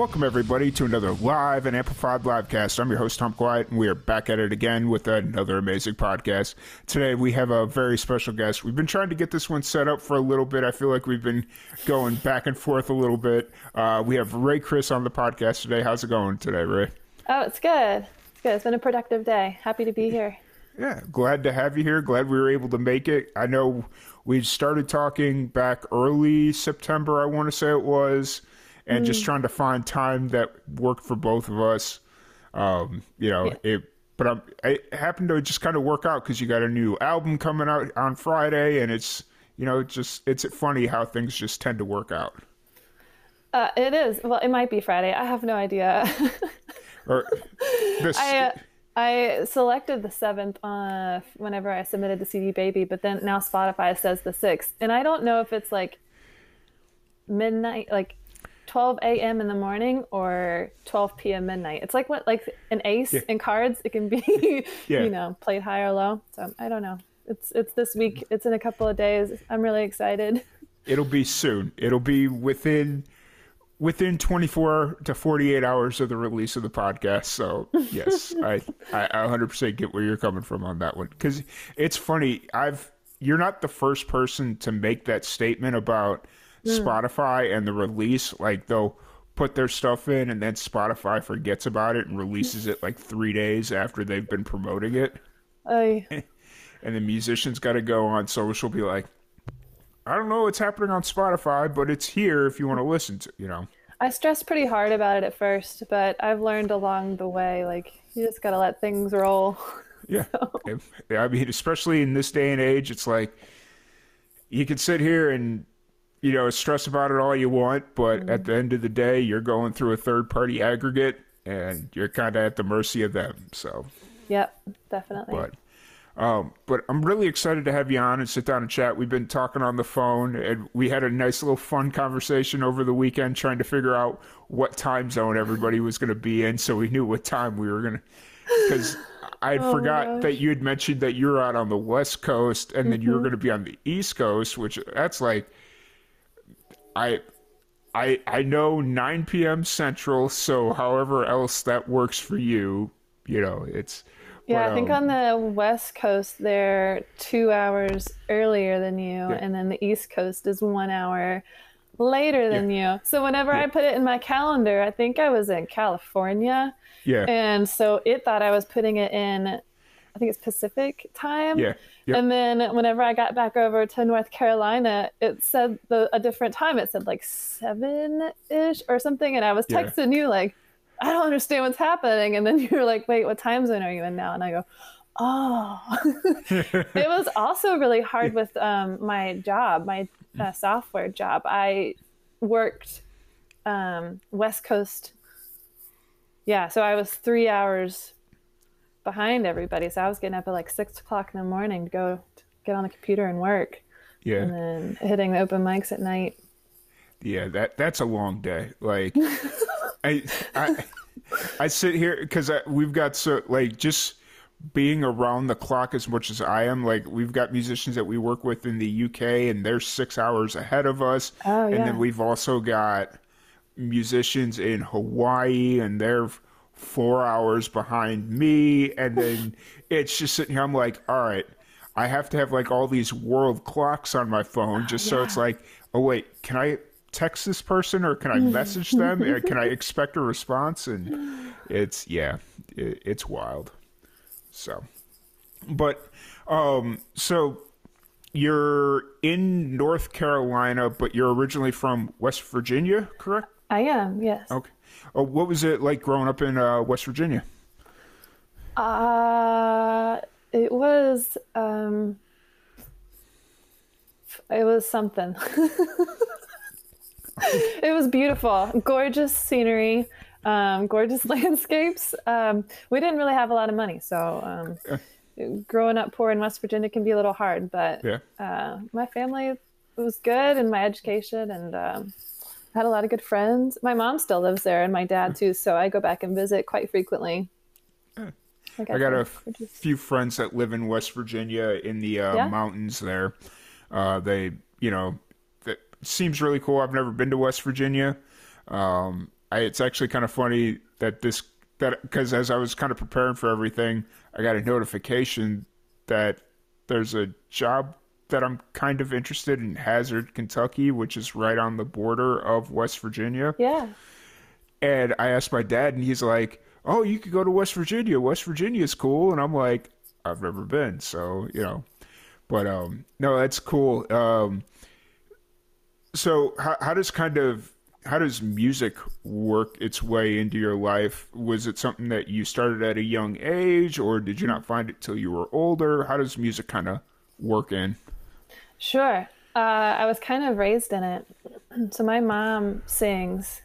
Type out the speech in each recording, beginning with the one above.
Welcome, everybody, to another live and amplified livecast. I'm your host, Tom Quiet, and we are back at it again with another amazing podcast. Today, we have a very special guest. We've been trying to get this one set up for a little bit. I feel like we've been going back and forth a little bit. Uh, we have Rae Chriss on the podcast today. How's it going today, Rae? Oh, it's good. It's good. It's been a productive day. Happy to be here. Yeah, glad to have you here. Glad we were able to make it. I know we started talking back early September, I want to say it was and mm. just trying to find time that worked for both of us. Um, you know, yeah. it. But I'm, it happened to just kind of work out because you got a new album coming out on Friday, and it's you know, just it's funny how things just tend to work out. Uh, it is. Well, it might be Friday. I have no idea. or this. I, uh, I selected the seventh uh, whenever I submitted the CD Baby, but then now Spotify says the sixth, and I don't know if it's like midnight, like 12 a.m. in the morning or 12 p.m. midnight. It's like what like an ace yeah. in cards. It can be yeah. you know played high or low. So I don't know. It's it's this week. It's in a couple of days. I'm really excited. It'll be soon. It'll be within within 24 to 48 hours of the release of the podcast. So yes, I, I 100% get where you're coming from on that one. Cause it's funny. I've, you're not the first person to make that statement about mm. Spotify and the release, like they'll put their stuff in and then Spotify forgets about it and releases it like three days after they've been promoting it. Aye. and the musicians got to go on social, be like, I don't know what's happening on Spotify, but it's here if you want to listen to, you know. I stressed pretty hard about it at first, but I've learned along the way, like, you just got to let things roll. Yeah. so. I mean, especially in this day and age, it's like you can sit here and you know, stress about it all you want, but mm-hmm. at the end of the day, you're going through a third party aggregate and you're kind of at the mercy of them. So, yep, definitely. But, um, but I'm really excited to have you on and sit down and chat. We've been talking on the phone and we had a nice little fun conversation over the weekend trying to figure out what time zone everybody was going to be in so we knew what time we were going to. Because I oh forgot that you had mentioned that you're out on the West Coast and mm-hmm. then you're going to be on the East Coast, which that's like I I I know 9 p.m. Central, so however else that works for you, you know, it's yeah, but, I think um, on the West Coast they're two hours earlier than you, yeah. and then the East Coast is one hour later than yeah. you. So whenever yeah. I put it in my calendar, I think I was in California. Yeah. And so it thought I was putting it in, I think it's Pacific time. Yeah. Yep. And then whenever I got back over to North Carolina, it said the, a different time. It said like seven ish or something. And I was texting yeah. you like, I don't understand what's happening. And then you're like, wait, what time zone are you in now? And I go, oh. it was also really hard with um, my job, my uh, software job. I worked um, West Coast. Yeah, so I was three hours behind everybody. So I was getting up at like six o'clock in the morning to go to get on the computer and work. Yeah. And then hitting the open mics at night. Yeah, that that's a long day. Like I I I sit here because we've got so like just being around the clock as much as I am. Like we've got musicians that we work with in the UK and they're six hours ahead of us. Oh, yeah. And then we've also got musicians in Hawaii and they're four hours behind me. And then it's just sitting here. I'm like, all right, I have to have like all these world clocks on my phone just yeah. so it's like, oh, wait, can I text this person or can I message them? can I expect a response? And it's, yeah, it, it's wild. So, but, um, so you're in North Carolina, but you're originally from West Virginia, correct? I am, yes. Okay. Uh, what was it like growing up in uh, West Virginia? Uh, it was um, it was something. it was beautiful, gorgeous scenery. um, gorgeous landscapes. Um, we didn't really have a lot of money, so um, growing up poor in West Virginia can be a little hard. But Yeah. uh, my family was good, and my education, and um, had a lot of good friends. My mom still lives there, and my dad too. So I go back and visit quite frequently. Like I got a said, f- few friends that live in West Virginia in the uh, Yeah? mountains there. Uh, they, you know, that seems really cool. I've never been to West Virginia. Um, I, it's actually kind of funny that this that because as I was kind of preparing for everything, I got a notification that there's a job that I'm kind of interested in Hazard, Kentucky, which is right on the border of West Virginia. yeah. And I asked my dad, and he's like, "Oh, you could go to West Virginia. West Virginia is cool." And I'm like, "I've never been, so you know." But um, no, that's cool. Um, so how how does kind of how does music work its way into your life? Was it something that you started at a young age, or did you not find it till you were older? How does music kind of work in? Sure. Uh, I was kind of raised in it. So my mom sings,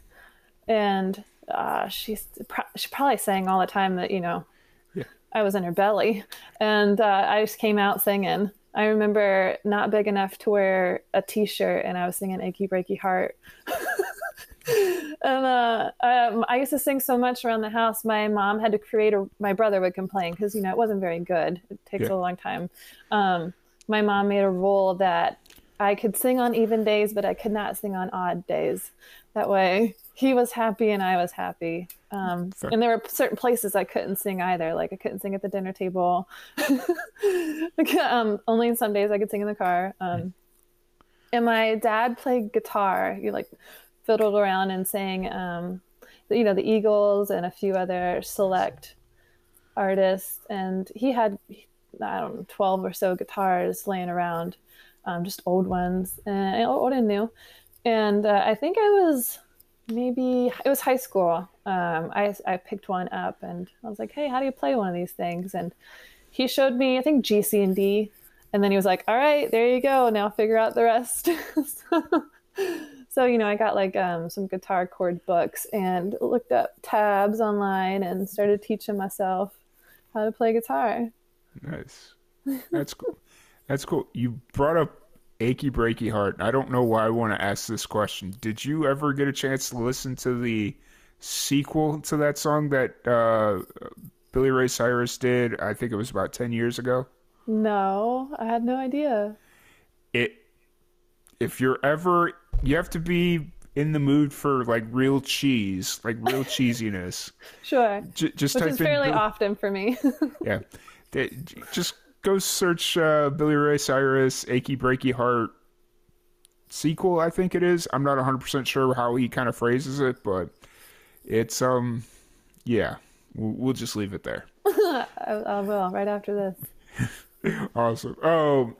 and uh, she's pro- she probably sang all the time that you know Yeah. I was in her belly, and uh, I just came out singing. I remember not big enough to wear a T-shirt, and I was singing "Achy Breaky Heart." and uh, um, I used to sing so much around the house. My mom had to create a. My brother would complain because you know it wasn't very good. It takes Yeah. a long time. Um, my mom made a rule that I could sing on even days, but I could not sing on odd days. That way, he was happy and I was happy. Um, and there were certain places I couldn't sing either. Like I couldn't sing at the dinner table. um, only in some days I could sing in the car. Um, and my dad played guitar. He like fiddled around and sang, um, you know, the Eagles and a few other select artists. And he had, I don't know, 12 or so guitars laying around, um, just old ones, and old and new. And uh, I think I was maybe, it was high school. Um, I, I picked one up and I was like, hey, how do you play one of these things? And he showed me, I think, G, C, and D. And then he was like, all right, there you go. Now figure out the rest. so, so, you know, I got like um, some guitar chord books and looked up tabs online and started teaching myself how to play guitar. Nice. That's cool. That's cool. You brought up Achy Breaky Heart. I don't know why I want to ask this question. Did you ever get a chance to listen to the sequel to that song that uh, Billy Ray Cyrus did? I think it was about 10 years ago. No, I had no idea. It if you're ever you have to be in the mood for like real cheese, like real cheesiness. Sure. J- just Which type is fairly Bill- often for me. Yeah. Just go search uh, Billy Ray Cyrus, Achy Breaky Heart sequel, I think it is. I'm not 100% sure how he kind of phrases it, but it's, um, yeah, we'll, we'll just leave it there. I, I will right after this. Awesome. Oh,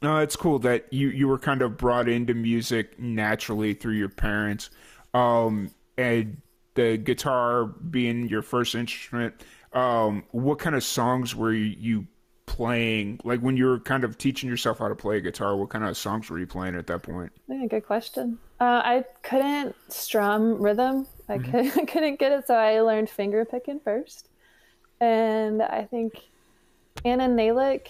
no, it's cool that you, you were kind of brought into music naturally through your parents. Um, and the guitar being your first instrument, um, what kind of songs were you, playing? Like when you were kind of teaching yourself how to play guitar, what kind of songs were you playing at that point? Yeah, good question. Uh, I couldn't strum rhythm. I could, couldn't get it, so I learned finger picking first. And I think Anna Nalick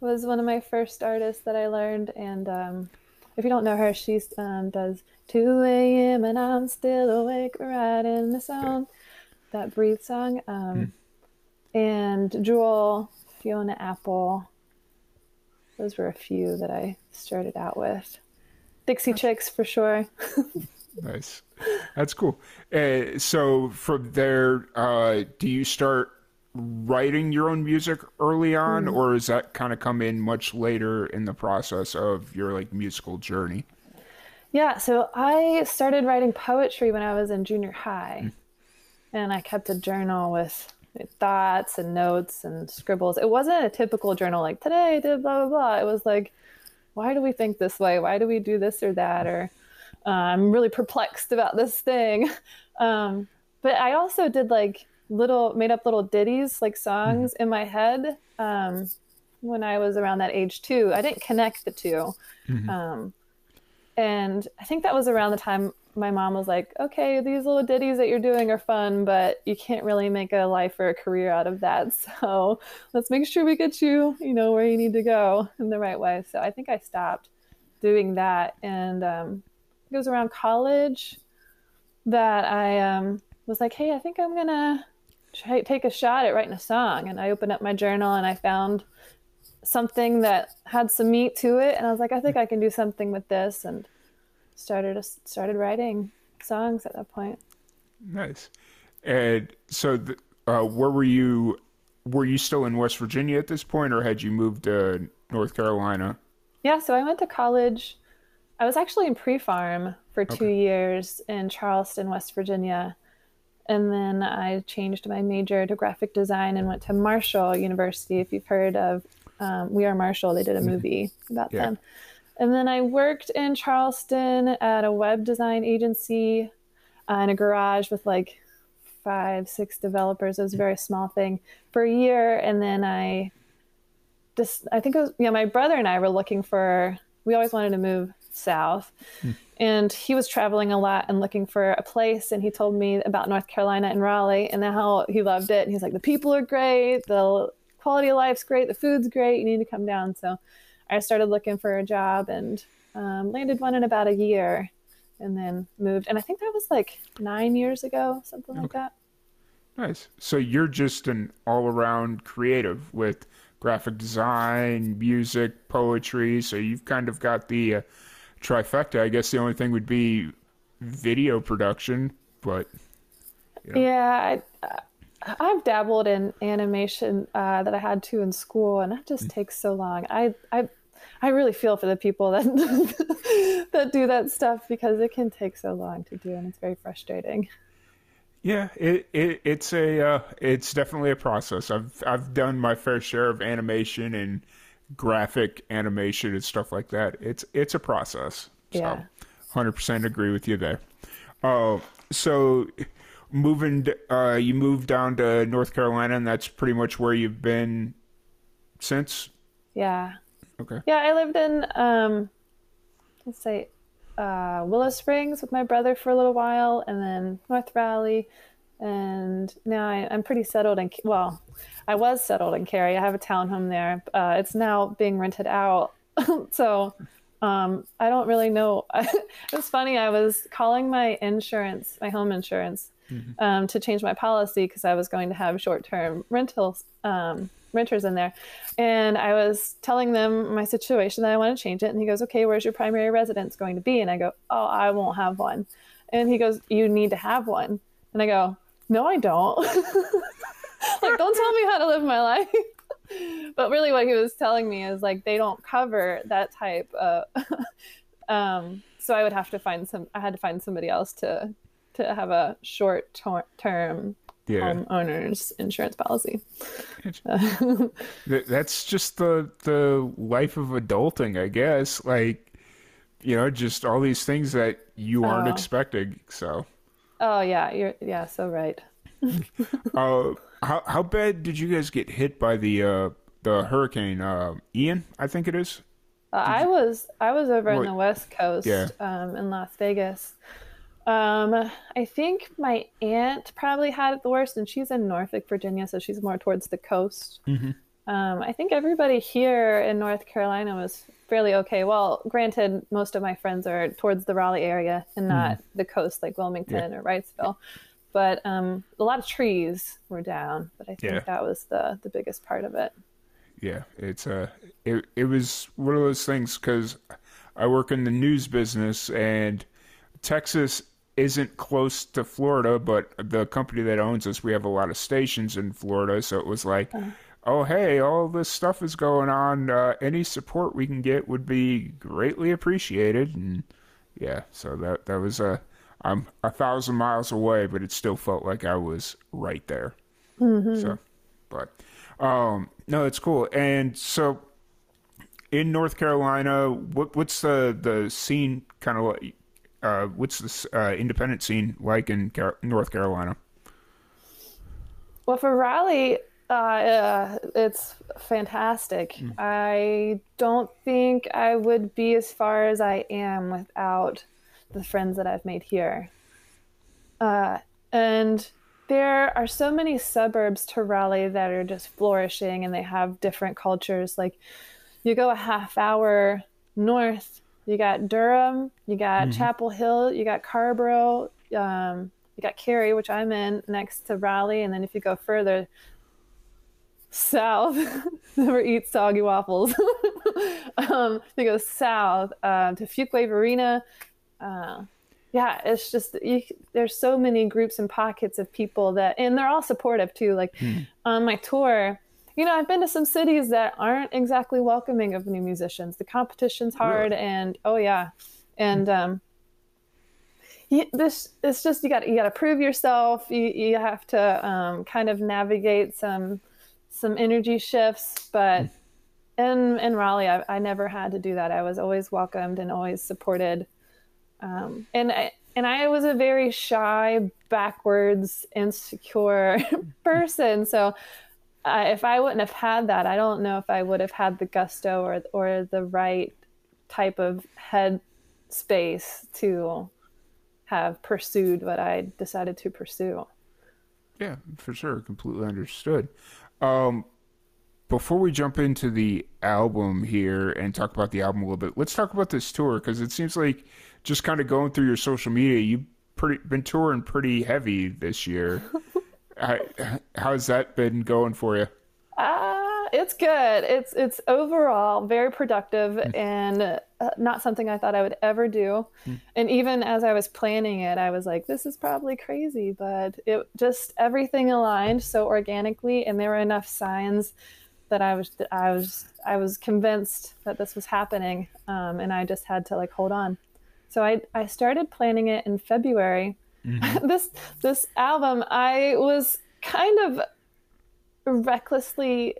was one of my first artists that I learned. And um, if you don't know her, she um, does 2 a.m. and I'm still awake, riding the song, that Breathe song. Um, And Jewel, Fiona Apple. Those were a few that I started out with. Dixie Chicks for sure. Nice. That's cool. Uh, so from there, uh, do you start writing your own music early on, or does that kind of come in much later in the process of your like musical journey? Yeah, so I started writing poetry when I was in junior high. And I kept a journal with thoughts and notes and scribbles. It wasn't a typical journal like today I did blah blah blah. It was like, why do we think this way? Why do we do this or that? Or uh, I'm really perplexed about this thing. Um, but I also did like little made up little ditties, like songs in my head um, when I was around that age too. I didn't connect the 2 Um, and I think that was around the time my mom was like, okay, these little ditties that you're doing are fun, but you can't really make a life or a career out of that. So let's make sure we get you, you know, where you need to go in the right way. So I think I stopped doing that. And um, it was around college that I um, was like, hey, I think I'm going to try, take a shot at writing a song. And I opened up my journal and I found something that had some meat to it. And I was like, I think I can do something with this. And started started writing songs at that point. Nice. And so, the, uh, where were you? Were you still in West Virginia at this point, or had you moved to North Carolina? Yeah, so I went to college. I was actually in pre-pharm for two okay. years in Charleston, West Virginia, and then I changed my major to graphic design and went to Marshall University. If you've heard of um, We Are Marshall, they did a movie about yeah. them. And then I worked in Charleston at a web design agency uh, in a garage with like five, six developers. It was a very small thing for a year. And then I just, I think it was, yeah, my brother and I were looking for, we always wanted to move south. Hmm. And he was traveling a lot and looking for a place. And he told me about North Carolina and Raleigh and how he loved it. And he's like, the people are great. The quality of life's great. The food's great. You need to come down. So I started looking for a job and um, landed one in about a year and then moved. And I think that was like nine years ago, something like that. Nice. So you're just an all around creative with graphic design, music, poetry. So you've kind of got the uh, trifecta. I guess the only thing would be video production, but. You know. Yeah, I, I've dabbled in animation uh, that I had to in school, and that just mm. takes so long. I, I I really feel for the people that that do that stuff because it can take so long to do, and it's very frustrating. Yeah, it, it it's a uh, it's definitely a process. I've I've done my fair share of animation and graphic animation and stuff like that. It's it's a process. Yeah, hundred percent agree with you there. Uh, so moving, uh, you moved down to North Carolina, and that's pretty much where you've been since. Yeah. Okay. Yeah, I lived in um, let's say uh, Willow Springs with my brother for a little while, and then North Valley, and now I, am pretty settled in. Well, I was settled in Cary. I have a townhome there. Uh, it's now being rented out, so um, I don't really know. it's funny. I was calling my insurance, my home insurance, mm-hmm. um, to change my policy because I was going to have short-term rentals um, renters in there. And I was telling them my situation that I want to change it. And he goes, Okay, where's your primary residence going to be? And I go, Oh, I won't have one. And he goes, You need to have one. And I go, No, I don't. like, don't tell me how to live my life. but really, what he was telling me is like, they don't cover that type of. um, so I would have to find some, I had to find somebody else to to have a short term yeah. homeowners insurance policy. That's just the the life of adulting, I guess. Like, you know, just all these things that you aren't oh. expecting. So. Oh yeah, you're yeah, so right. uh, how how bad did you guys get hit by the uh, the hurricane uh, Ian? I think it is. Uh, I was I was over in the west coast, yeah. um, in Las Vegas. Um, I think my aunt probably had it the worst, and she's in Norfolk, Virginia, so she's more towards the coast. Mm-hmm. Um, I think everybody here in North Carolina was fairly okay. Well, granted, most of my friends are towards the Raleigh area and not mm-hmm. the coast like Wilmington yeah. or Wrightsville. But um, a lot of trees were down, but I think yeah. that was the the biggest part of it. Yeah, it's uh, it it was one of those things because I work in the news business and Texas isn't close to Florida, but the company that owns us, we have a lot of stations in Florida. So it was like, uh, oh, hey, all this stuff is going on. Uh, any support we can get would be greatly appreciated. And yeah, so that that was a. I'm a thousand miles away, but it still felt like I was right there. Mm-hmm. So, but um, no, it's cool. And so, in North Carolina, what what's the the scene kind of like? Uh, what's this uh, independent scene like in Car- North Carolina? Well, for Raleigh, uh, uh it's fantastic. Mm. I don't think I would be as far as I am without the friends that I've made here. Uh, and there are so many suburbs to Raleigh that are just flourishing and they have different cultures. Like you go a half hour north, you got Durham, you got mm-hmm. Chapel Hill, you got Carrboro, um, you got Cary, which I'm in next to Raleigh. And then if you go further south, never eat soggy waffles. um, you go south uh, to Fuquay-Varina. Uh, yeah, it's just you, there's so many groups and pockets of people that, and they're all supportive too. Like hmm. on my tour, you know, I've been to some cities that aren't exactly welcoming of new musicians. The competition's hard, really? and oh yeah, and um, you, this it's just you got you got to prove yourself. You you have to um, kind of navigate some some energy shifts, but. In, in Raleigh, I, I never had to do that. I was always welcomed and always supported um, and I, and I was a very shy, backwards, insecure person. So uh, if I wouldn't have had that, I don't know if I would have had the gusto or or the right type of head space to have pursued what I decided to pursue. Yeah, for sure, completely understood. Um, before we jump into the album here and talk about the album a little bit, let's talk about this tour because it seems like just kind of going through your social media, you've pretty been touring pretty heavy this year. How, how's that been going for you? Uh, it's good. It's it's overall very productive mm. and uh, not something I thought I would ever do. Mm. And even as I was planning it, I was like, this is probably crazy, but it just everything aligned so organically, and there were enough signs that I was I was I was convinced that this was happening, um, and I just had to like hold on. So I I started planning it in February. Mm-hmm. this this album I was kind of recklessly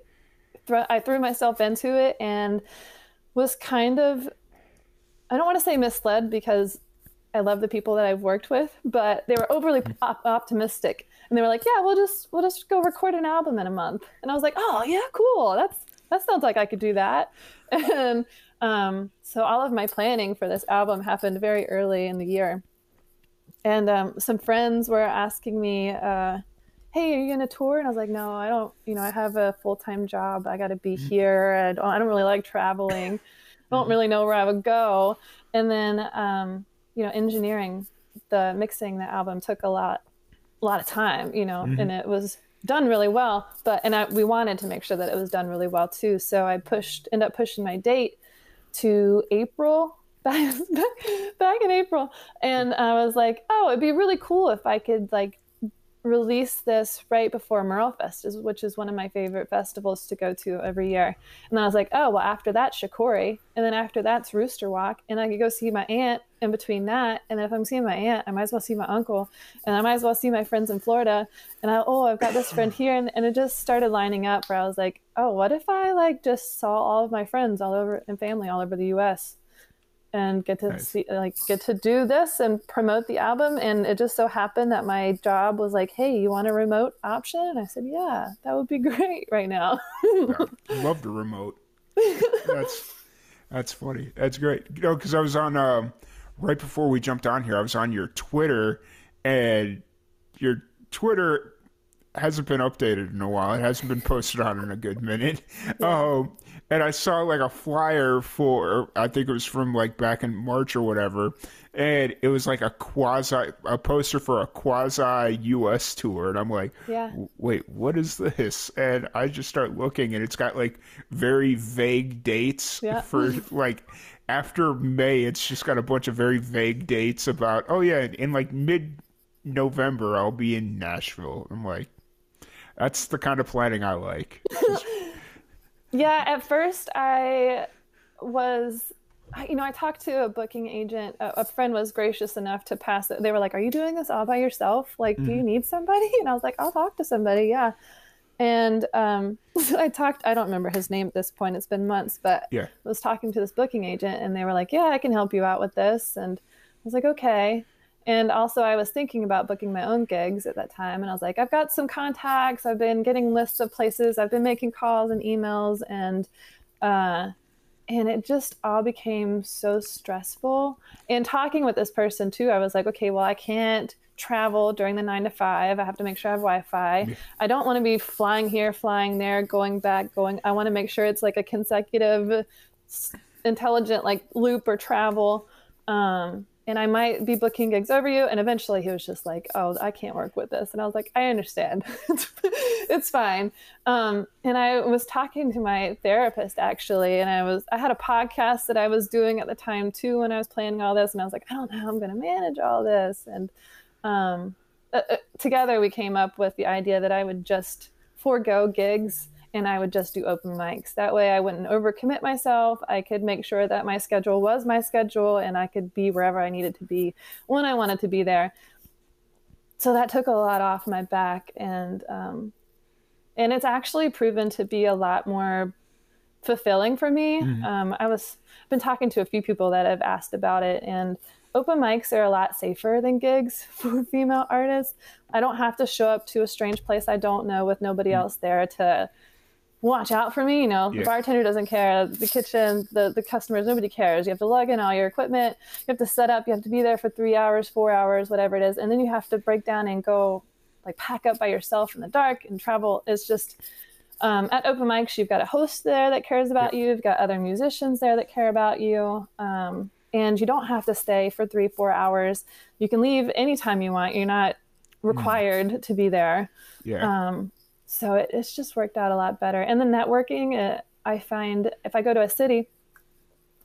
th- I threw myself into it and was kind of I don't want to say misled because I love the people that I've worked with, but they were overly mm-hmm. op- optimistic and they were like, "Yeah, we'll just we'll just go record an album in a month." And I was like, "Oh yeah, cool. That's that sounds like I could do that." And um, so all of my planning for this album happened very early in the year, and um, some friends were asking me, uh, "Hey, are you going to tour?" And I was like, "No, I don't. You know, I have a full time job. I got to be mm-hmm. here. I don't, I don't really like traveling. I don't mm-hmm. really know where I would go." And then, um, you know, engineering the mixing the album took a lot a lot of time, you know, mm-hmm. and it was done really well. But and I, we wanted to make sure that it was done really well too. So I pushed, end up pushing my date to April back back in April, and I was like, oh, it'd be really cool if I could like release this right before Merlefest, which is one of my favorite festivals to go to every year. And then I was like, oh, well, after that, Shakori. And then after that's Rooster Walk. And I could go see my aunt in between that. And then if I'm seeing my aunt, I might as well see my uncle. And I might as well see my friends in Florida. And I, oh, I've got this friend here. And, and it just started lining up where I was like, oh, what if I like just saw all of my friends all over and family all over the US? And get to nice. see like get to do this and promote the album. And it just so happened that my job was like hey you want a remote option? And i said yeah that would be great right now. Love the remote. That's that's funny. That's great. You know because i was on um, right before we jumped on here i was on your twitter and your twitter hasn't been updated in a while. It hasn't been posted on in a good minute. Yeah. um, and I saw like a flyer for I think it was from like back in March or whatever, and it was like a quasi a poster for a quasi U.S. tour, and I'm like, yeah, wait, what is this? And I just start looking, and it's got like very vague dates yeah. for like after May. It's just got a bunch of very vague dates about oh yeah, in like mid November I'll be in Nashville. I'm like, that's the kind of planning I like. Yeah, at first I was you know, I talked to a booking agent. A, a, friend was gracious enough to pass it. They were like, "Are you doing this all by yourself? Like, mm-hmm. do you mm-hmm. need somebody?" And I was like, "I'll talk to somebody." Yeah. And um, I talked. I don't remember his name at this point. It's been months, but yeah, I was talking to this booking agent, and they were like, "Yeah, I can help you out with this." And I was like, "Okay." And also, I was thinking about booking my own gigs at that time. And I was like, I've got some contacts. I've been getting lists of places. I've been making calls and emails. And, uh, and it just all became so stressful. And talking with this person too, I was like, okay, well, I can't travel during the nine to five. I have to make sure I have Wi Fi. Yeah. I don't want to be flying here, flying there, going back, going. I want to make sure it's like a consecutive, intelligent like loop or travel. Um, and I might be booking gigs over you. And eventually he was just like, oh, I can't work with this. And I was like, I understand. it's fine. Um, and I was talking to my therapist actually, and I was, I had a podcast that I was doing at the time too when I was planning all this. And I was like, I don't know how I'm going to manage all this. And um, uh, uh, together we came up with the idea that I would just forego gigs and I would just do open mics. That way I wouldn't overcommit myself. I could make sure that my schedule was my schedule and I could be wherever I needed to be when I wanted to be there. So that took a lot off my back and um, and it's actually proven to be a lot more fulfilling for me. Mm-hmm. Um, I was been talking to a few people that have asked about it and open mics are a lot safer than gigs for female artists. I don't have to show up to a strange place I don't know with nobody mm-hmm. else there to watch out for me. You know, yeah. the bartender doesn't care, the kitchen, the, the customers, nobody cares. You have to lug in all your equipment, you have to set up, you have to be there for three hours, four hours, whatever it is. And then you have to break down and go like pack up by yourself in the dark and travel. It's just, um, at open mics, you've got a host there that cares about yeah. you. You've got other musicians there that care about you. Um, and you don't have to stay for three, four hours. You can leave anytime you want. You're not mm. required mm. to be there. Yeah. Um, so it, it's just worked out a lot better. And the networking, it, uh, I find if I go to a city,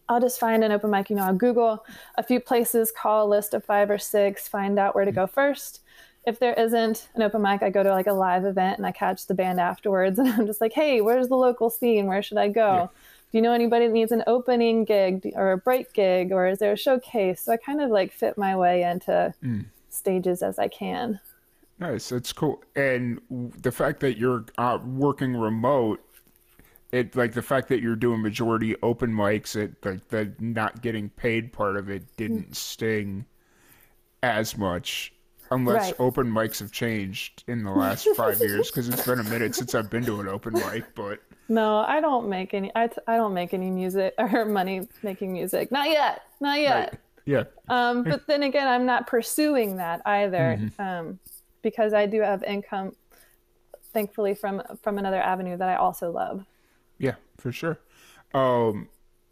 I'll just find an open mic. You know, I'll Google a few places, call a list of five or six, find out where to go first. If there isn't an open mic, I go to like a live event and I catch the band afterwards. And I'm just like, hey, where's the local scene? Where should I go? Yeah. Do you know anybody that needs an opening gig or a break gig or is there a showcase? So I kind of like fit my way into mm. stages as I can. Nice, that's cool. And the fact that you're uh, working remote, it like the fact that you're doing majority open mics, it like the not getting paid part of it didn't mm. sting as much, unless right. open mics have changed in the last five years. Because it's been a minute since I've been to an open mic, but no, I don't make any. I, I don't make any music or money making music. Not yet. Not yet. Right. Yeah. Um, but then again, I'm not pursuing that either. Mm-hmm. Um, because I do have income, thankfully from from another avenue that I also love. Yeah, for sure. Um,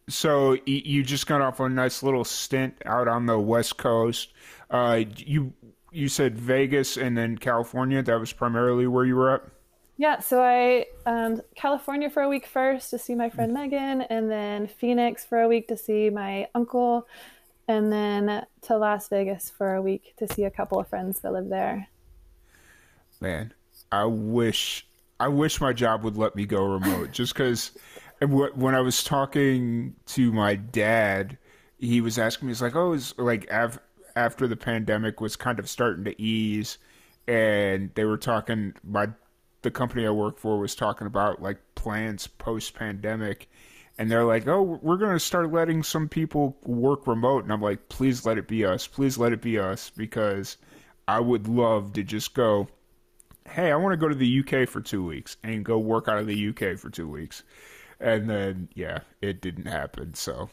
so you just got off a nice little stint out on the West Coast. Uh, you you said Vegas and then California. That was primarily where you were at. Yeah, so I um, California for a week first to see my friend Megan, and then Phoenix for a week to see my uncle, and then to Las Vegas for a week to see a couple of friends that live there man, I wish I wish my job would let me go remote. just because when I was talking to my dad, he was asking me, "He's like, oh, it's like av- after the pandemic was kind of starting to ease, and they were talking. My the company I work for was talking about like plans post pandemic." and they're like, "Oh, we're going to start letting some people work remote." And I'm like, "Please let it be us. Please let it be us because I would love to just go hey, I want to go to the UK for two weeks and go work out of the UK for two weeks. And then, yeah, it didn't happen. So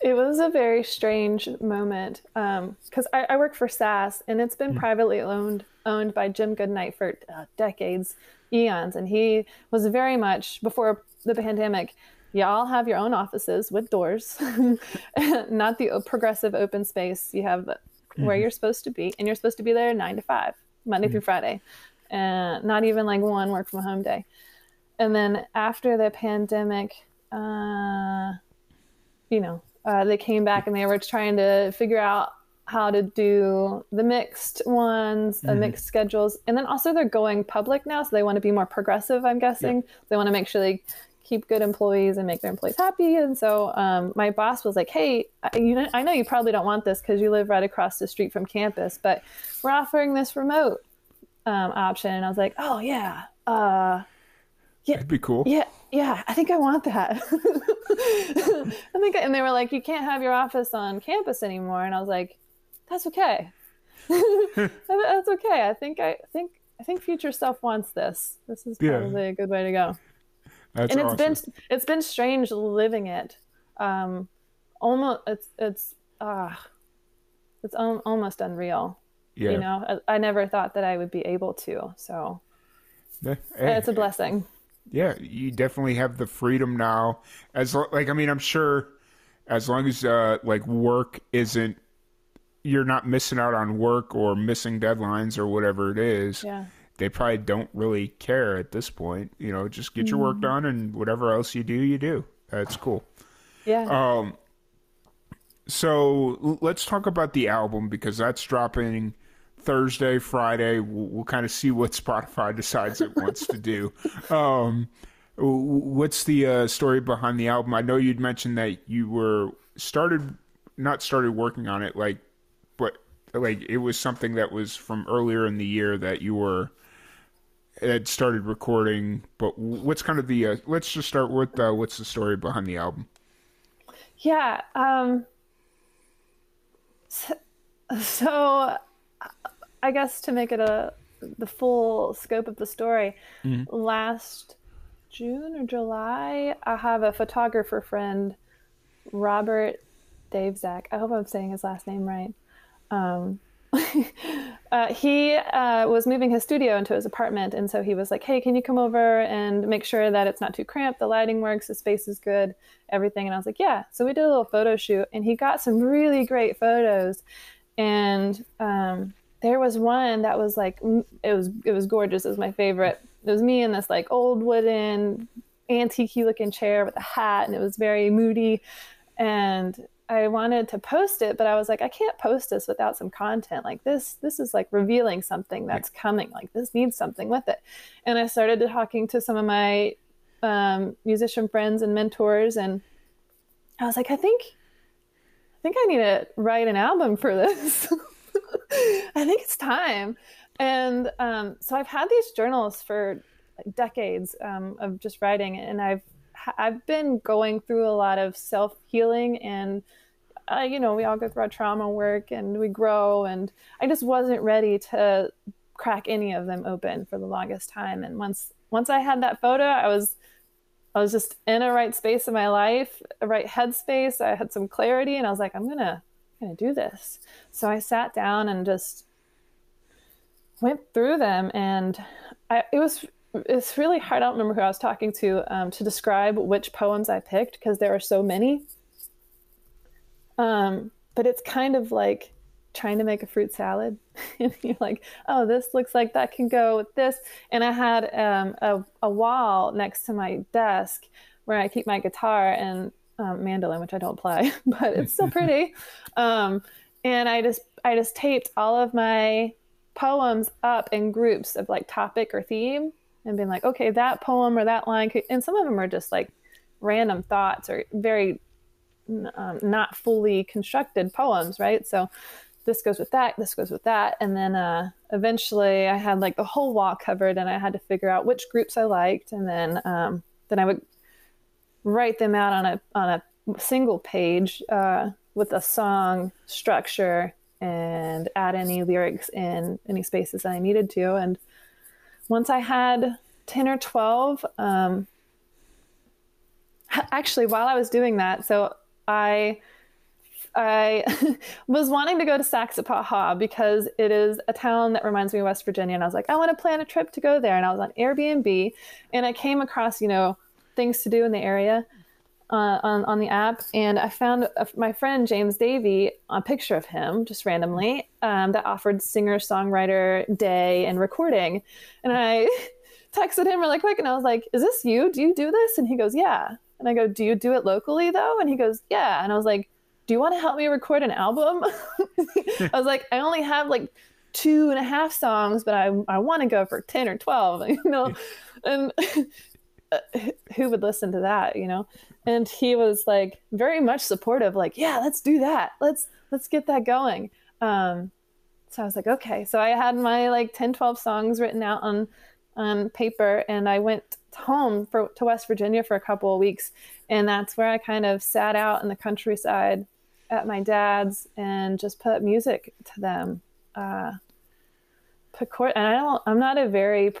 it was a very strange moment because um, I, I, work for SAS and it's been mm. privately owned owned by Jim Goodnight for uh, decades, eons. And he was very much before the pandemic. Y'all have your own offices with doors, not the progressive open space. You have where mm-hmm. you're supposed to be, and you're supposed to be there nine to five. Monday mm-hmm. through Friday, and not even like one work from home day. And then after the pandemic, uh, you know, uh, they came back and they were trying to figure out how to do the mixed ones, mm-hmm. mixed schedules, and then also they're going public now, so they want to be more progressive. I'm guessing yeah. they want to make sure they keep good employees and make their employees happy. And so um, my boss was like, "Hey, you know, I know you probably don't want this because you live right across the street from campus, but we're offering this remote um, option." And I was like, "Oh yeah, uh, yeah, that'd be cool. Yeah, yeah, I think I want that. I think." And they were like, "You can't have your office on campus anymore," and I was like, "That's okay. That's okay. I think I think." I think future self wants this. This is probably yeah. a good way to go. That's and it's awesome. been it's been strange living it. Um, almost it's it's ah, uh, it's al- almost unreal. yeah. You know, I, I never thought that I would be able to. So Yeah. Hey, it's a blessing. yeah, you definitely have the freedom now. As like, I mean, I'm sure as long as uh, like work isn't, you're not missing out on work or missing deadlines or whatever it is. Yeah. They probably don't really care at this point. You know, just get your Mm-hmm. work done and whatever else you do, you do. That's cool. Yeah. Um, so let's talk about the album because that's dropping Thursday, Friday. We'll, we'll kind of see what Spotify decides it wants to do. Um, what's the uh, story behind the album? I know you'd mentioned that you were started, not started working on it, like, but like it was something that was from earlier in the year that you were had started recording. But what's kind of the? Uh, let's just start with uh, what's the story behind the album. Yeah. Um, so, so, I guess to make it a the full scope of the story, last June or July, I have a photographer friend, Robert Dave Zach. I hope I'm saying his last name right. Um, uh, he uh, was moving his studio into his apartment, and so he was like, "Hey, can you come over and make sure that it's not too cramped, the lighting works, the space is good, everything?" And I was like, "Yeah." So we did a little photo shoot, and he got some really great photos. And um, there was one that was like, it was it was gorgeous. It was my favorite. It was me in this like old wooden, antique looking chair with a hat, and it was very moody. And I wanted to post it, but I was like, I can't post this without some content. Like this, this is like revealing something that's coming. Like this needs something with it. And I started talking to some of my um, musician friends and mentors, and I was like, I think, I think I need to write an album for this. I think it's time. And um, so I've had these journals for decades um, of just writing, and I've I've been going through a lot of self healing, and uh, you know we all go through our trauma work, and we grow, and I just wasn't ready to crack any of them open for the longest time. And once once I had that photo, I was I was just in a right space in my life, a right headspace. I had some clarity, and I was like, I'm gonna I'm gonna do this. So I sat down and just went through them, and I, it was it's really hard. I don't remember who I was talking to um, to describe which poems I picked because there are so many. Um, but it's kind of like trying to make a fruit salad, and you're like, oh, this looks like that can go with this. And I had um, a, a wall next to my desk where I keep my guitar and um, mandolin, which I don't play, but it's still pretty. um, and I just I just taped all of my poems up in groups of like topic or theme and being like, okay, that poem or that line, could, and some of them are just like random thoughts or very um, not fully constructed poems, right? So this goes with that, this goes with that, and then uh, eventually I had like the whole wall covered, and I had to figure out which groups I liked, and then um, then I would write them out on a on a single page uh, with a song structure and add any lyrics in any spaces that I needed to, and once I had 10 or 12, um, actually, while I was doing that, so I I was wanting to go to Saxapahaw because it is a town that reminds me of West Virginia. And I was like, I want to plan a trip to go there. And I was on Airbnb and I came across, you know, things to do in the area uh, on, on the app. And I found a, my friend James Davey, a picture of him just randomly um, that offered singer songwriter day and recording. And I texted him really quick and I was like, Is this you? Do you do this? And he goes, Yeah. And I go, Do you do it locally though? And he goes, Yeah. And I was like, Do you want to help me record an album? I was like, I only have like two and a half songs, but I, I want to go for 10 or 12, you know? And who would listen to that, you know? And he was like very much supportive, like, yeah, let's do that. Let's, let's get that going. Um, so I was like, okay. So I had my like 10, 12 songs written out on, on paper and I went home for, to West Virginia for a couple of weeks. And that's where I kind of sat out in the countryside at my dad's and just put music to them. Uh, and I don't, I'm not a very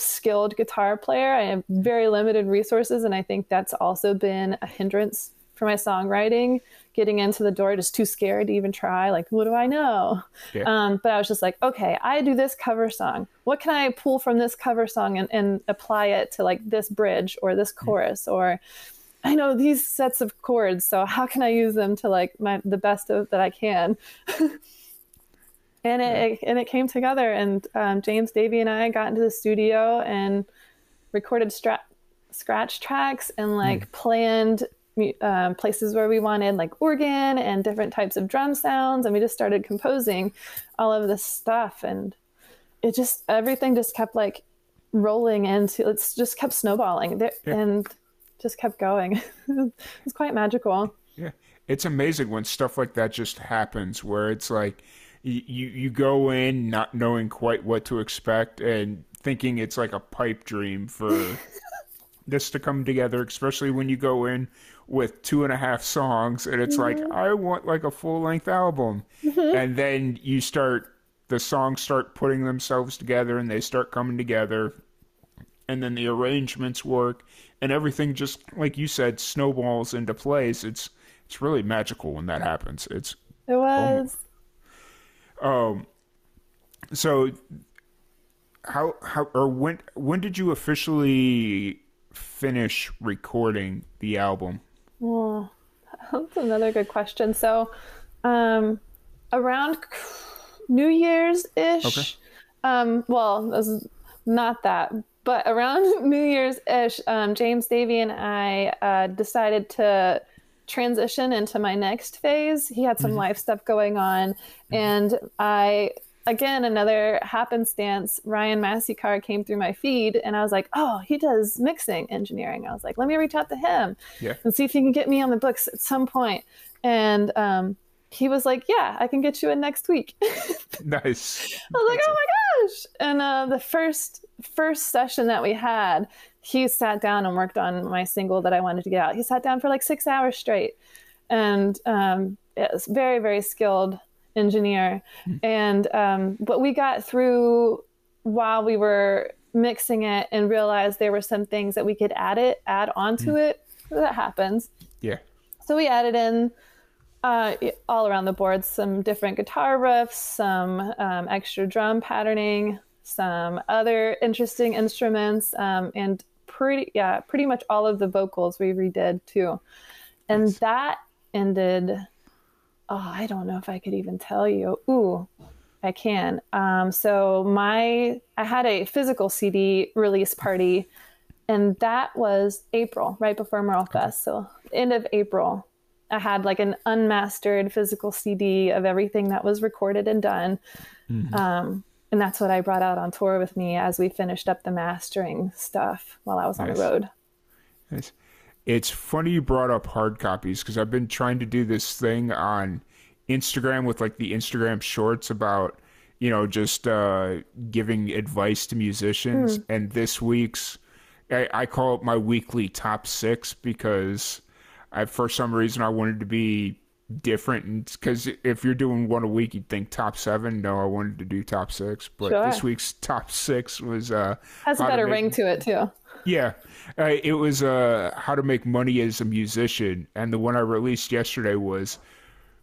skilled guitar player. I have very limited resources, and I think that's also been a hindrance for my songwriting. Getting into the door, just too scared to even try. Like, what do I know? Yeah. Um, but I was just like, okay, I do this cover song. What can I pull from this cover song and, and apply it to like this bridge or this chorus or I know these sets of chords, so how can I use them to like my the best of that I can? and it, and it came together, and um, James Davey and I got into the studio and recorded stra- scratch tracks and like mm. planned um, places where we wanted like organ and different types of drum sounds, and we just started composing all of this stuff, and it just everything just kept like rolling into it's just kept snowballing there, yeah. and just kept going. it's quite magical. Yeah, it's amazing when stuff like that just happens, where it's like you you go in not knowing quite what to expect and thinking it's like a pipe dream for this to come together, especially when you go in with two and a half songs and it's mm-hmm. like I want like a full length album, mm-hmm. and then you start the songs start putting themselves together and they start coming together and then the arrangements work and everything just like you said snowballs into place it's it's really magical when that happens it's it was um so how how or when when did you officially finish recording the album well that's another good question so um around new year's ish okay. um well this is not that but around New Year's ish, um, James Davy and I uh, decided to transition into my next phase. He had some mm-hmm. life stuff going on, mm-hmm. and I again another happenstance. Ryan Masseycar came through my feed, and I was like, "Oh, he does mixing engineering." I was like, "Let me reach out to him yeah. and see if he can get me on the books at some point." And um, he was like, "Yeah, I can get you in next week." nice. I was like, "Oh my gosh!" And uh, the first first session that we had, he sat down and worked on my single that I wanted to get out. He sat down for like six hours straight, and um, it's very very skilled engineer. Mm. And um, but we got through while we were mixing it and realized there were some things that we could add it add onto mm. it. That happens. Yeah. So we added in uh, all around the board some different guitar riffs, some um, extra drum patterning, some other interesting instruments, um, and pretty yeah, pretty much all of the vocals we redid too. And nice. that ended. Oh, I don't know if I could even tell you. Ooh, I can. Um, so my I had a physical CD release party, and that was April, right before Merle Fest. So end of April, I had like an unmastered physical CD of everything that was recorded and done. Mm-hmm. Um, and that's what I brought out on tour with me as we finished up the mastering stuff while I was nice. on the road. Nice. It's funny you brought up hard copies because I've been trying to do this thing on Instagram with like the Instagram shorts about, you know, just uh, giving advice to musicians. Mm. And this week's, I, I call it my weekly top six because I, for some reason, I wanted to be different because if you're doing one a week you'd think top seven. No i wanted to do top six but sure. this week's top six was uh has a better make, ring to it too. Yeah. Uh, it was uh how to make money as a musician and the one i released yesterday was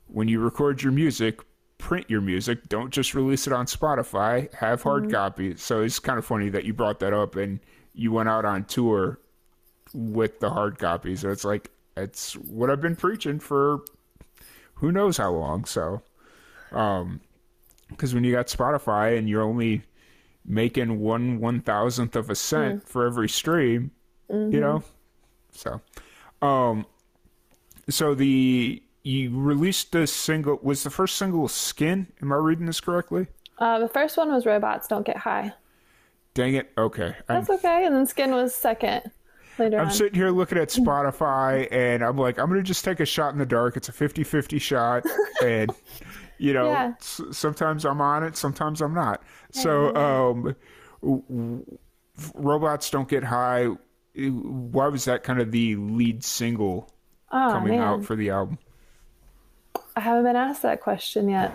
when you record your music print your music. Don't just release it on spotify. Have hard mm-hmm. copies so it's kind of funny that you brought that up and you went out on tour with the hard copy. So it's like it's what i've been preaching for who knows how long. So, um, because when you got Spotify and you're only making one one thousandth of a cent mm. for every stream, mm-hmm. you know, so, um, so the you released the single was the first single Skin. Am I reading this correctly? Uh, the first one was Robots Don't Get High. Dang it. Okay. That's I'm, okay. And then Skin was second later I'm on. sitting here looking at Spotify and I'm like, I'm going to just take a shot in the dark. It's a 50 50 shot. And, you know, yeah. s- sometimes I'm on it, sometimes I'm not. So, um, Robots Don't Get High. Why was that kind of the lead single oh, coming man. out for the album? I haven't been asked that question yet,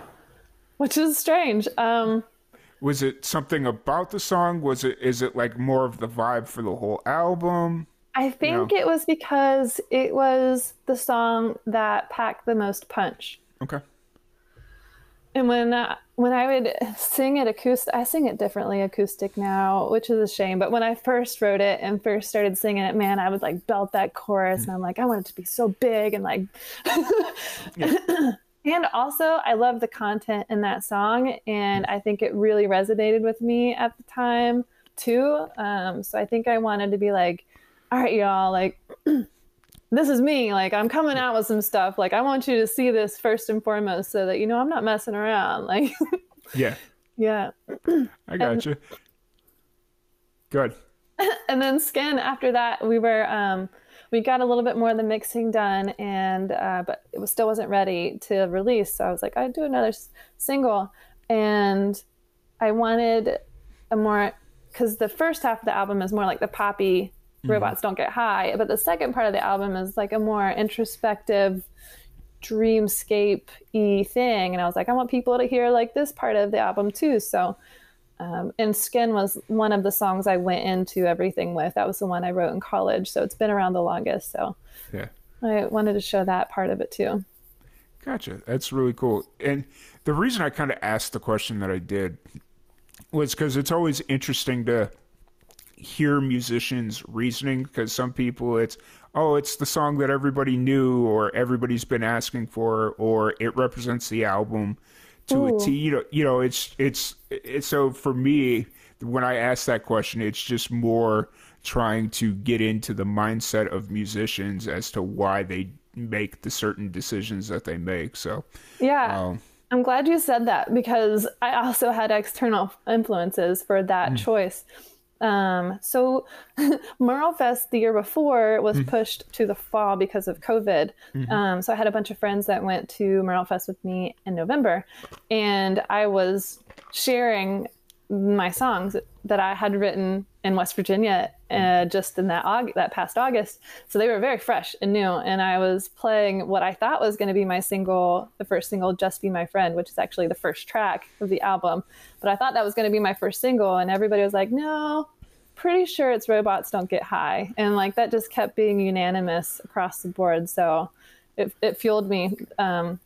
which is strange. Um, Was it something about the song? Was it is it like more of the vibe for the whole album? I think it was because it was the song that packed the most punch. Okay. And when uh, when I would sing it acoustic, I sing it differently acoustic now, which is a shame. But when I first wrote it and first started singing it, man, I would like belt that chorus, and I'm like, I want it to be so big and like. and also, I love the content in that song, and I think it really resonated with me at the time too. Um, so I think I wanted to be like, all right, y'all, like. this is me. Like I'm coming out with some stuff. Like I want you to see this first and foremost, so that you know I'm not messing around. Like, yeah, yeah. I got and, you. Good. And then skin. After that, we were um, we got a little bit more of the mixing done, and uh, but it was, still wasn't ready to release. So I was like, I'd do another s- single, and I wanted a more because the first half of the album is more like the poppy Mm-hmm. robots don't get high. But the second part of the album is like a more introspective, dreamscape y thing. And I was like, I want people to hear like this part of the album too. So, um, and Skin was one of the songs I went into everything with. That was the one I wrote in college. So it's been around the longest. So, yeah, I wanted to show that part of it too. Gotcha. That's really cool. And the reason I kind of asked the question that I did was because it's always interesting to hear musicians' reasoning because some people it's oh it's the song that everybody knew or everybody's been asking for or it represents the album to Ooh. a T. You know, you know it's it's it's so for me when I ask that question, it's just more trying to get into the mindset of musicians as to why they make the certain decisions that they make. So yeah. Um, I'm glad you said that because I also had external influences for that mm. choice. Um, so Merlefest the year before was mm-hmm. pushed to the fall because of COVID. Mm-hmm. Um, so I had a bunch of friends that went to Merlefest with me in November, and I was sharing my songs that I had written in West Virginia uh, just in that Aug- that past August. So they were very fresh and new, and I was playing what I thought was going to be my single, the first single, "Just Be My Friend," which is actually the first track of the album. But I thought that was going to be my first single, and everybody was like, "No." Pretty sure it's robots don't get high, and like that just kept being unanimous across the board. So it, it fueled me um,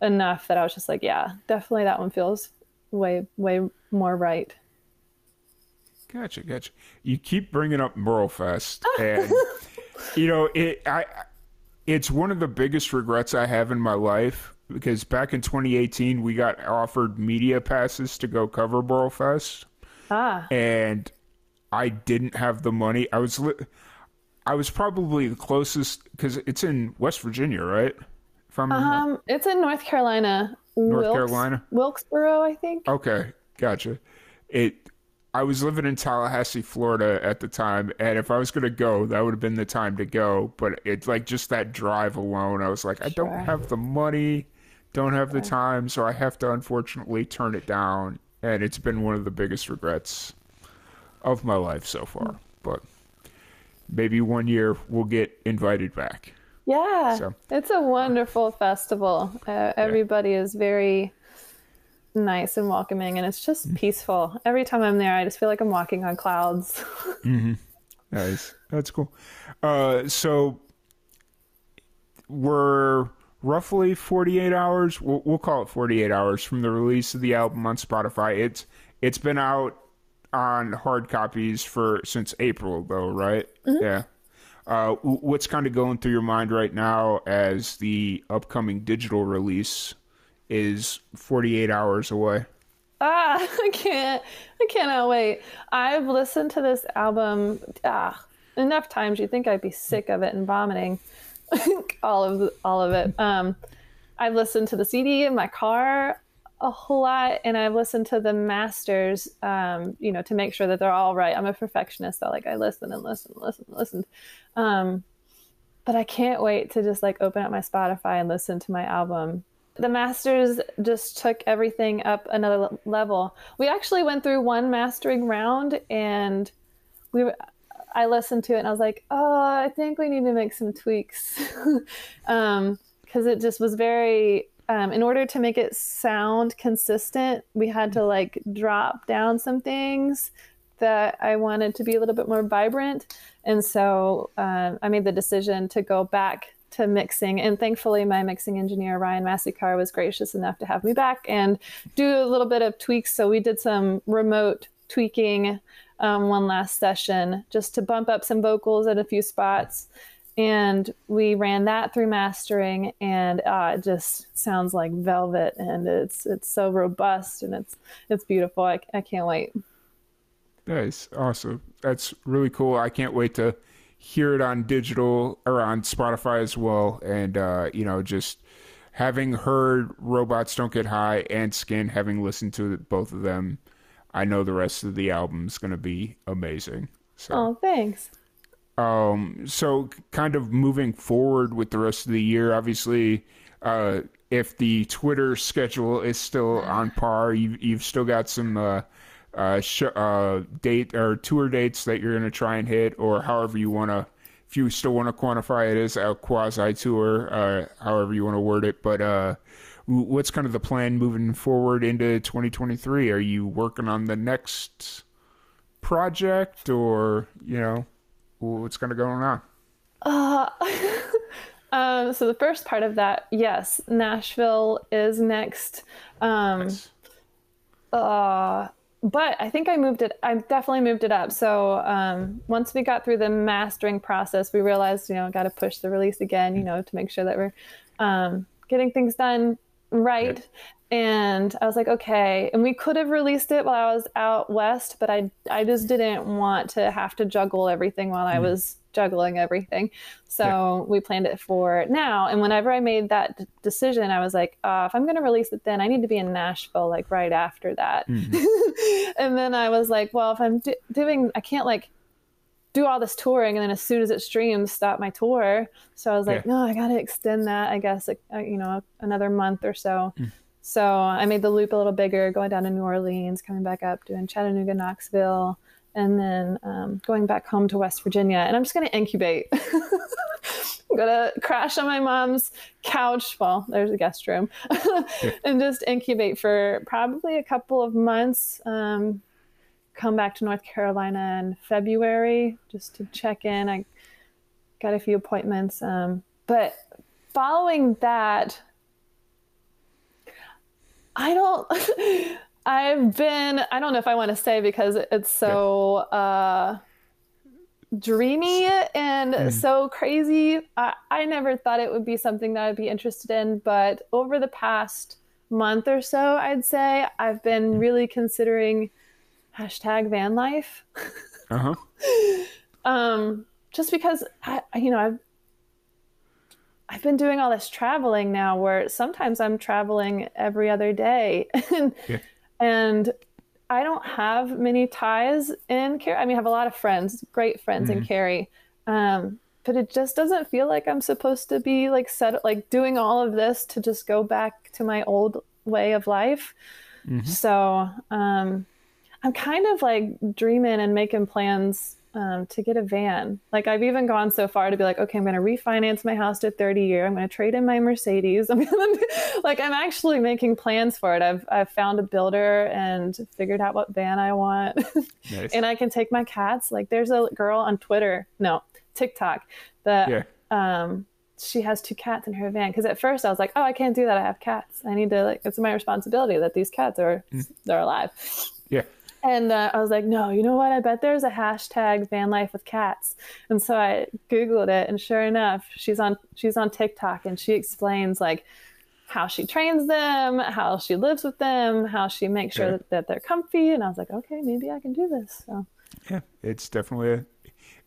enough that I was just like, yeah, definitely that one feels way way more right. Gotcha, gotcha. You keep bringing up Merlefest, and you know it. I it's one of the biggest regrets I have in my life because back in 2018 we got offered media passes to go cover Merlefest, ah. and I didn't have the money. I was li- I was probably the closest because it's in West Virginia, right? If I'm um, it's in North Carolina. North Wilkes, Carolina, Wilkesboro, I think. Okay, gotcha. It. I was living in Tallahassee, Florida at the time, and if I was going to go, that would have been the time to go. But it's like just that drive alone, I was like, I don't have the money, don't have the time, so I have to unfortunately turn it down. And it's been one of the biggest regrets of my life so far. But maybe one year we'll get invited back. Yeah, so. it's a wonderful festival. Uh, everybody yeah. is very nice and welcoming, and it's just mm-hmm. peaceful. Every time I'm there, I just feel like I'm walking on clouds. mm-hmm. Nice, that's cool. Uh, so we're roughly 48 hours. We'll, we'll call it 48 hours from the release of the album on Spotify. It's it's been out on hard copies for since April, though, right? Mm-hmm. Yeah. Uh, what's kind of going through your mind right now as the upcoming digital release is 48 hours away? Ah, I can't. I cannot wait. I've listened to this album ah, enough times. You'd think I'd be sick of it and vomiting all of all of it. Um, I've listened to the CD in my car a whole lot and I've listened to the masters, um, you know, to make sure that they're all right. I'm a perfectionist, so like I listen and listen and listen and listen. Um, but I can't wait to just like open up my Spotify and listen to my album. The masters just took everything up another level. We actually went through one mastering round and we I listened to it and I was like, oh, I think we need to make some tweaks. um, cause it just was very um, in order to make it sound consistent, we had to like drop down some things that I wanted to be a little bit more vibrant. And so um, I made the decision to go back to mixing. And thankfully, my mixing engineer, Ryan Massicard, was gracious enough to have me back and do a little bit of tweaks. So we did some remote tweaking um, one last session just to bump up some vocals at a few spots. And we ran that through mastering, and uh, it just sounds like velvet, and it's it's so robust and it's it's beautiful. I, I can't wait. Nice, awesome. That's really cool. I can't wait to hear it on digital or on Spotify as well. And uh, you know, just having heard "Robots Don't Get High" and "Skin," having listened to both of them, I know the rest of the album is going to be amazing. So. Oh, thanks. Um, so kind of moving forward with the rest of the year, obviously, uh, if the Twitter schedule is still on par, you, you've still got some uh, uh, sh- uh, date or tour dates that you're going to try and hit, or however you want to, if you still want to quantify it as a quasi tour, uh, however you want to word it. But uh, what's kind of the plan moving forward into 2023? Are you working on the next project, or you know, what's kind of going on? Uh, um, so the first part of that, yes, Nashville is next. Um, nice. uh, but I think I moved it. I definitely moved it up. So um, once we got through the mastering process, we realized, you know, got to push the release again, you know, to make sure that we're um, getting things done right. And I was like, okay. And we could have released it while I was out west, but I I just didn't want to have to juggle everything while mm. I was juggling everything. So yeah. we planned it for now. And whenever I made that d- decision, I was like, uh, if I'm going to release it then, I need to be in Nashville like right after that. Mm-hmm. and then I was like, well, if I'm do- doing, I can't like do all this touring and then as soon as it streams, stop my tour. So I was like, yeah. no, I got to extend that, I guess, like, uh, you know, another month or so. Mm. So I made the loop a little bigger, going down to New Orleans, coming back up, doing Chattanooga, Knoxville, and then um, going back home to West Virginia. And I'm just going to incubate. I'm going to crash on my mom's couch. Well, there's a guest room and just incubate for probably a couple of months. Um, come back to North Carolina in February just to check in. I got a few appointments. Um, but following that, I don't. I've been, I don't know if I want to say because it's so uh, dreamy and mm. so crazy. I, I never thought it would be something that I'd be interested in, but over the past month or so, I'd say I've been mm. really considering hashtag van life. uh huh. um, just because I, you know, I've I've been doing all this traveling now where sometimes I'm traveling every other day. and yeah. And I don't have many ties in Cary. I mean, I have a lot of friends, great friends mm-hmm. in Cary. Um, but it just doesn't feel like I'm supposed to be like set like doing all of this to just go back to my old way of life. Mm-hmm. So um, I'm kind of like dreaming and making plans um, to get a van. Like I've even gone so far to be like, okay, I'm going to refinance my house to 30 year. I'm going to trade in my Mercedes. I'm gonna, like I'm actually making plans for it. I've I've found a builder and figured out what van I want, nice. and I can take my cats. Like there's a girl on Twitter, no TikTok, that yeah. um she has two cats in her van. Because at first I was like, oh, I can't do that. I have cats. I need to like it's my responsibility that these cats are mm. they're alive. Yeah. And uh, I was like, no, you know what? I bet there's a hashtag van life with cats. And so I Googled it and sure enough, she's on, she's on TikTok and she explains like how she trains them, how she lives with them, how she makes sure yeah. that, that they're comfy. And I was like, okay, maybe I can do this. So yeah, it's definitely a,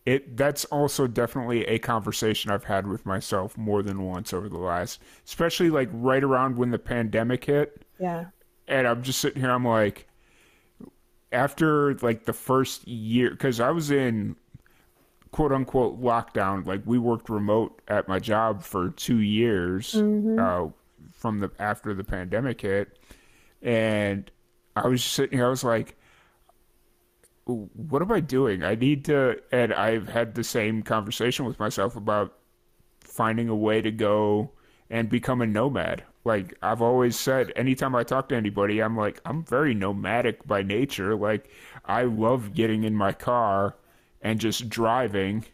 it that's also definitely a conversation I've had with myself more than once over the last, especially like right around when the pandemic hit. Yeah. And I'm just sitting here, I'm like, after like the first year, because I was in quote unquote lockdown. Like we worked remote at my job for two years mm-hmm. uh, from the after the pandemic hit, and I was sitting here. I was like, "What am I doing? I need to." And I've had the same conversation with myself about finding a way to go and become a nomad. Like I've always said, anytime I talk to anybody, I'm like, I'm very nomadic by nature. Like, I love getting in my car and just driving,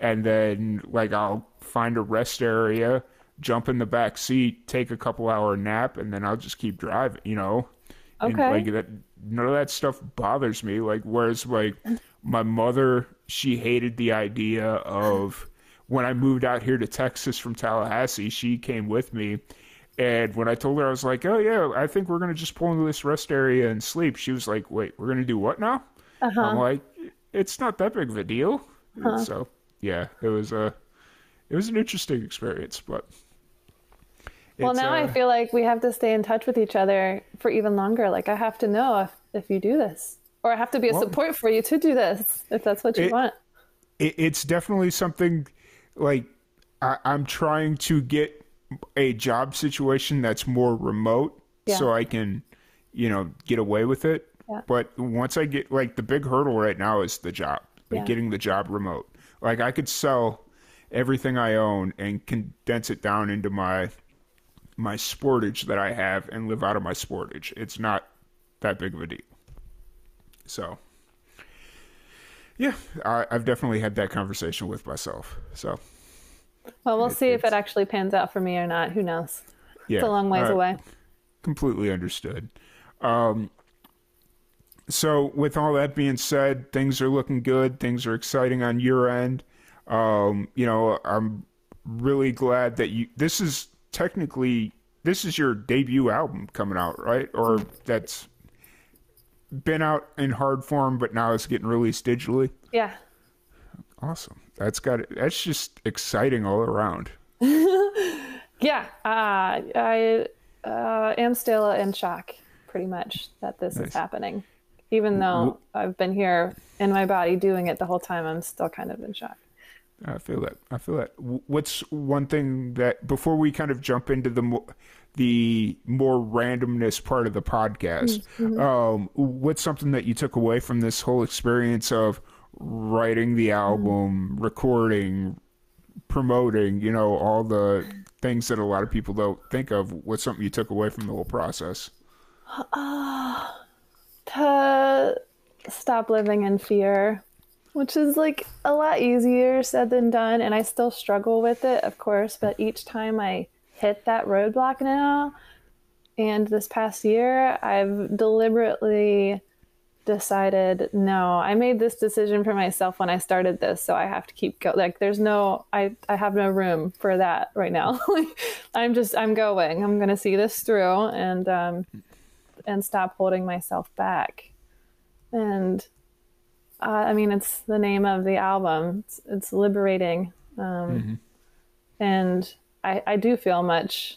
and then like I'll find a rest area, jump in the back seat, take a couple hour nap, and then I'll just keep driving. You know, okay. And, like that, none of that stuff bothers me. Like, whereas like my mother, she hated the idea of when I moved out here to Texas from Tallahassee, she came with me and when I told her, I was like, "Oh yeah, I think we're gonna just pull into this rest area and sleep." She was like, "Wait, we're gonna do what now?" Uh-huh. I'm like, "It's not that big of a deal." Uh-huh. So yeah, it was a it was an interesting experience, but. Well, now uh, I feel like we have to stay in touch with each other for even longer. Like I have to know if, if you do this, or I have to be a well, support for you to do this if that's what you it, want. It, it's definitely something like I, I'm trying to get a job situation that's more remote yeah. so I can, you know, get away with it. Yeah. But once I get like the big hurdle right now is the job, like yeah. getting the job remote. Like I could sell everything I own and condense it down into my my sportage that I have and live out of my sportage. It's not that big of a deal. So, yeah, I, have definitely had that conversation with myself. So, well, we'll it, see if it actually pans out for me or not. Who knows? Yeah, it's a long ways uh, away. Completely understood. Um, so, with all that being said, things are looking good. Things are exciting on your end. Um, you know, I'm really glad that you. This is technically this is your debut album coming out, right? Or that's been out in hard form, but now it's getting released digitally. Yeah. Awesome. That's got it. That's just exciting all around. yeah, uh, I uh, am still in shock, pretty much, that this nice. is happening. Even though I've been here in my body doing it the whole time, I'm still kind of in shock. I feel that. I feel that. What's one thing that before we kind of jump into the more, the more randomness part of the podcast, mm-hmm. um, what's something that you took away from this whole experience of writing the album, mm. recording, promoting, you know, all the things that a lot of people don't think of. What's something you took away from the whole process? Uh, to stop living in fear, which is like a lot easier said than done. And I still struggle with it, of course, but each time I hit that roadblock now, and this past year, I've deliberately decided no i made this decision for myself when i started this so i have to keep going like there's no i i have no room for that right now. I'm just i'm going. I'm going to see this through and um and stop holding myself back. And uh, i mean it's the name of the album. It's, it's liberating. Um mm-hmm. and i i do feel much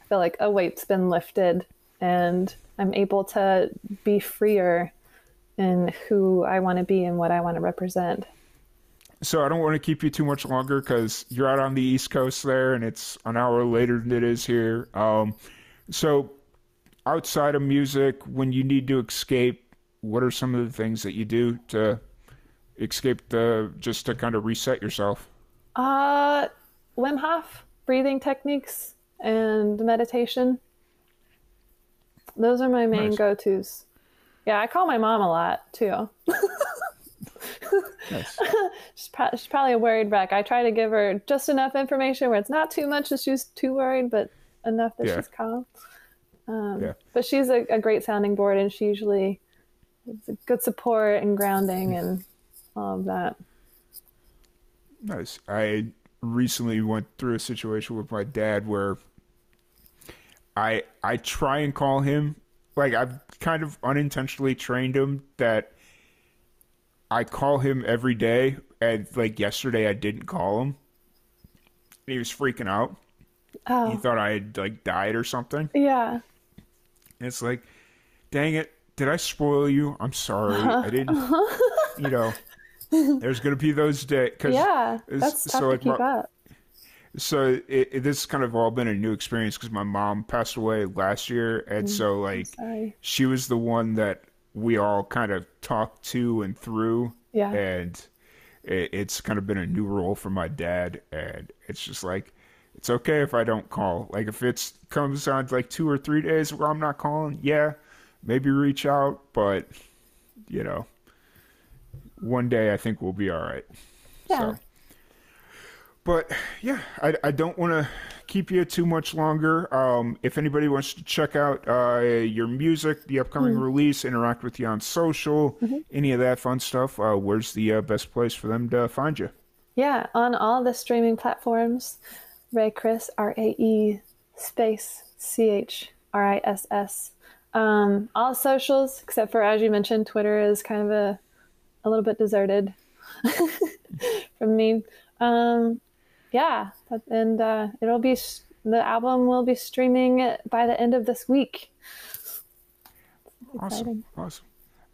i feel like a weight's been lifted and i'm able to be freer and who I want to be and what I want to represent. So I don't want to keep you too much longer because you're out on the East Coast there, and it's an hour later than it is here. Um, so outside of music, when you need to escape, what are some of the things that you do to escape the just to kind of reset yourself? Uh, Wim Hof breathing techniques and meditation. Those are my main nice. go-tos. Yeah, I call my mom a lot too. nice. she's, pro- she's, probably a worried wreck. I try to give her just enough information where it's not too much that she's too worried, but enough that yeah. she's calm. Um, yeah. But she's a, a, great sounding board, and she usually is a good support and grounding and all of that. Nice. I recently went through a situation with my dad where I I try and call him like I've kind of unintentionally trained him that I call him every day, and like yesterday I didn't call him. He was freaking out. Oh. He thought I had like died or something. Yeah. And it's like, dang it! Did I spoil you? I'm sorry. Uh-huh. I didn't. you know, there's gonna be those days. yeah, that's tough so to keep up so it, it, this kind of all been a new experience because my mom passed away last year, and mm, so like she was the one that we all kind of talked to and through. Yeah, and it, it's kind of been a new role for my dad, and it's just like It's okay if I don't call. Like if it comes on like two or three days where I'm not calling, yeah, maybe reach out. But you know, one day I think we'll be all right. Yeah. So. But yeah, I, I don't want to keep you too much longer. Um, if anybody wants to check out uh, your music, the upcoming mm-hmm. release, interact with you on social, mm-hmm. any of that fun stuff, uh, where's the uh, best place for them to find you? Yeah, on all the streaming platforms. Rae Chriss, R A E space C H R I S S. Um, all socials, except for, as you mentioned, Twitter is kind of a, a little bit deserted from me. Um, yeah, and uh, it'll be the album will be streaming by the end of this week. Awesome, awesome.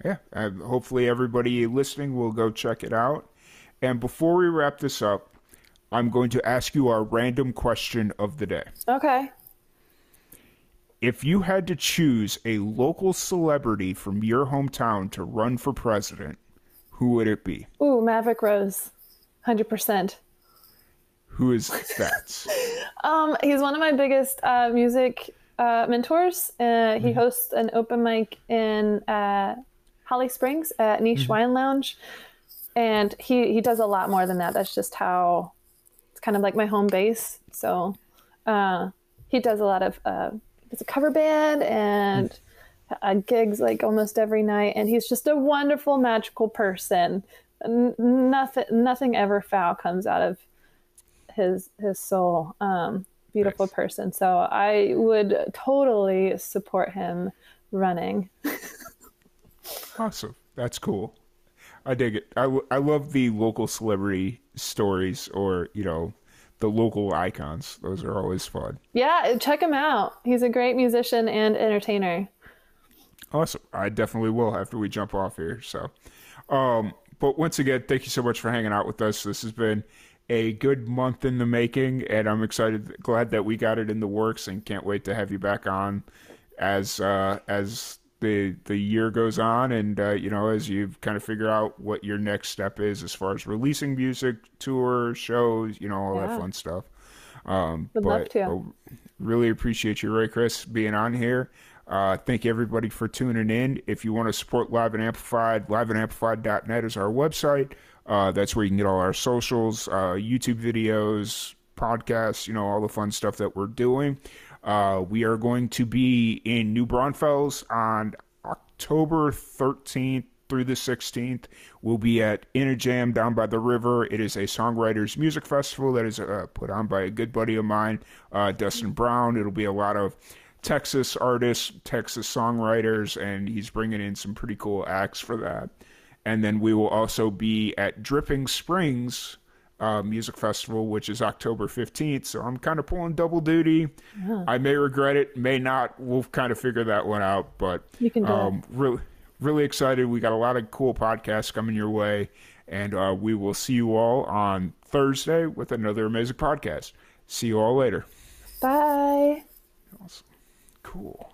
Yeah, uh, hopefully everybody listening will go check it out. And before we wrap this up, I'm going to ask you our random question of the day. Okay. If you had to choose a local celebrity from your hometown to run for president, who would it be? Ooh, Maverick Rose. 100%. Who is that? um, he's one of my biggest uh, music uh, mentors. Uh, he mm-hmm. hosts an open mic in uh, Holly Springs at Niche mm-hmm. Wine Lounge. And he, he does a lot more than that. That's just how it's kind of like my home base. So uh, he does a lot of uh, it's a cover band and uh, gigs like almost every night, and he's just a wonderful, magical person. N- nothing, nothing ever foul comes out of his his soul. Um, beautiful nice. person. So I would totally support him running. awesome. That's cool. I dig it. I, I love the local celebrity stories or, you know, the local icons. Those are always fun. Yeah, check him out. He's a great musician and entertainer. Awesome. I definitely will after we jump off here. So, um, but once again, thank you so much for hanging out with us. This has been a good month in the making, and I'm excited, glad that we got it in the works, and can't wait to have you back on as uh, as the the year goes on, and uh, you know, as you kind of figure out what your next step is as far as releasing music, tour, shows, you know, all yeah. that fun stuff. Um, Would but love to. Really appreciate you, Rae Chriss, being on here. Uh, thank you everybody for tuning in. If you want to support Live and Amplified, liveandamplified.net is our website. Uh, that's where you can get all our socials, uh, YouTube videos, podcasts, you know, all the fun stuff that we're doing. Uh, we are going to be in New Braunfels on October 13th through the 16th. We'll be at Inner Jam down by the river. It is a songwriters music festival that is uh, put on by a good buddy of mine, uh, Dustin Brown. It'll be a lot of Texas artists, Texas songwriters, and he's bringing in some pretty cool acts for that. And then we will also be at Dripping Springs uh, Music Festival, which is October 15th. So I'm kind of pulling double duty. Yeah. I may regret it, may not. We'll kind of figure that one out. But you can do um. Really, really excited. We got a lot of cool podcasts coming your way. And uh, we will see you all on Thursday with another amazing podcast. See you all later. Bye. Awesome. Cool.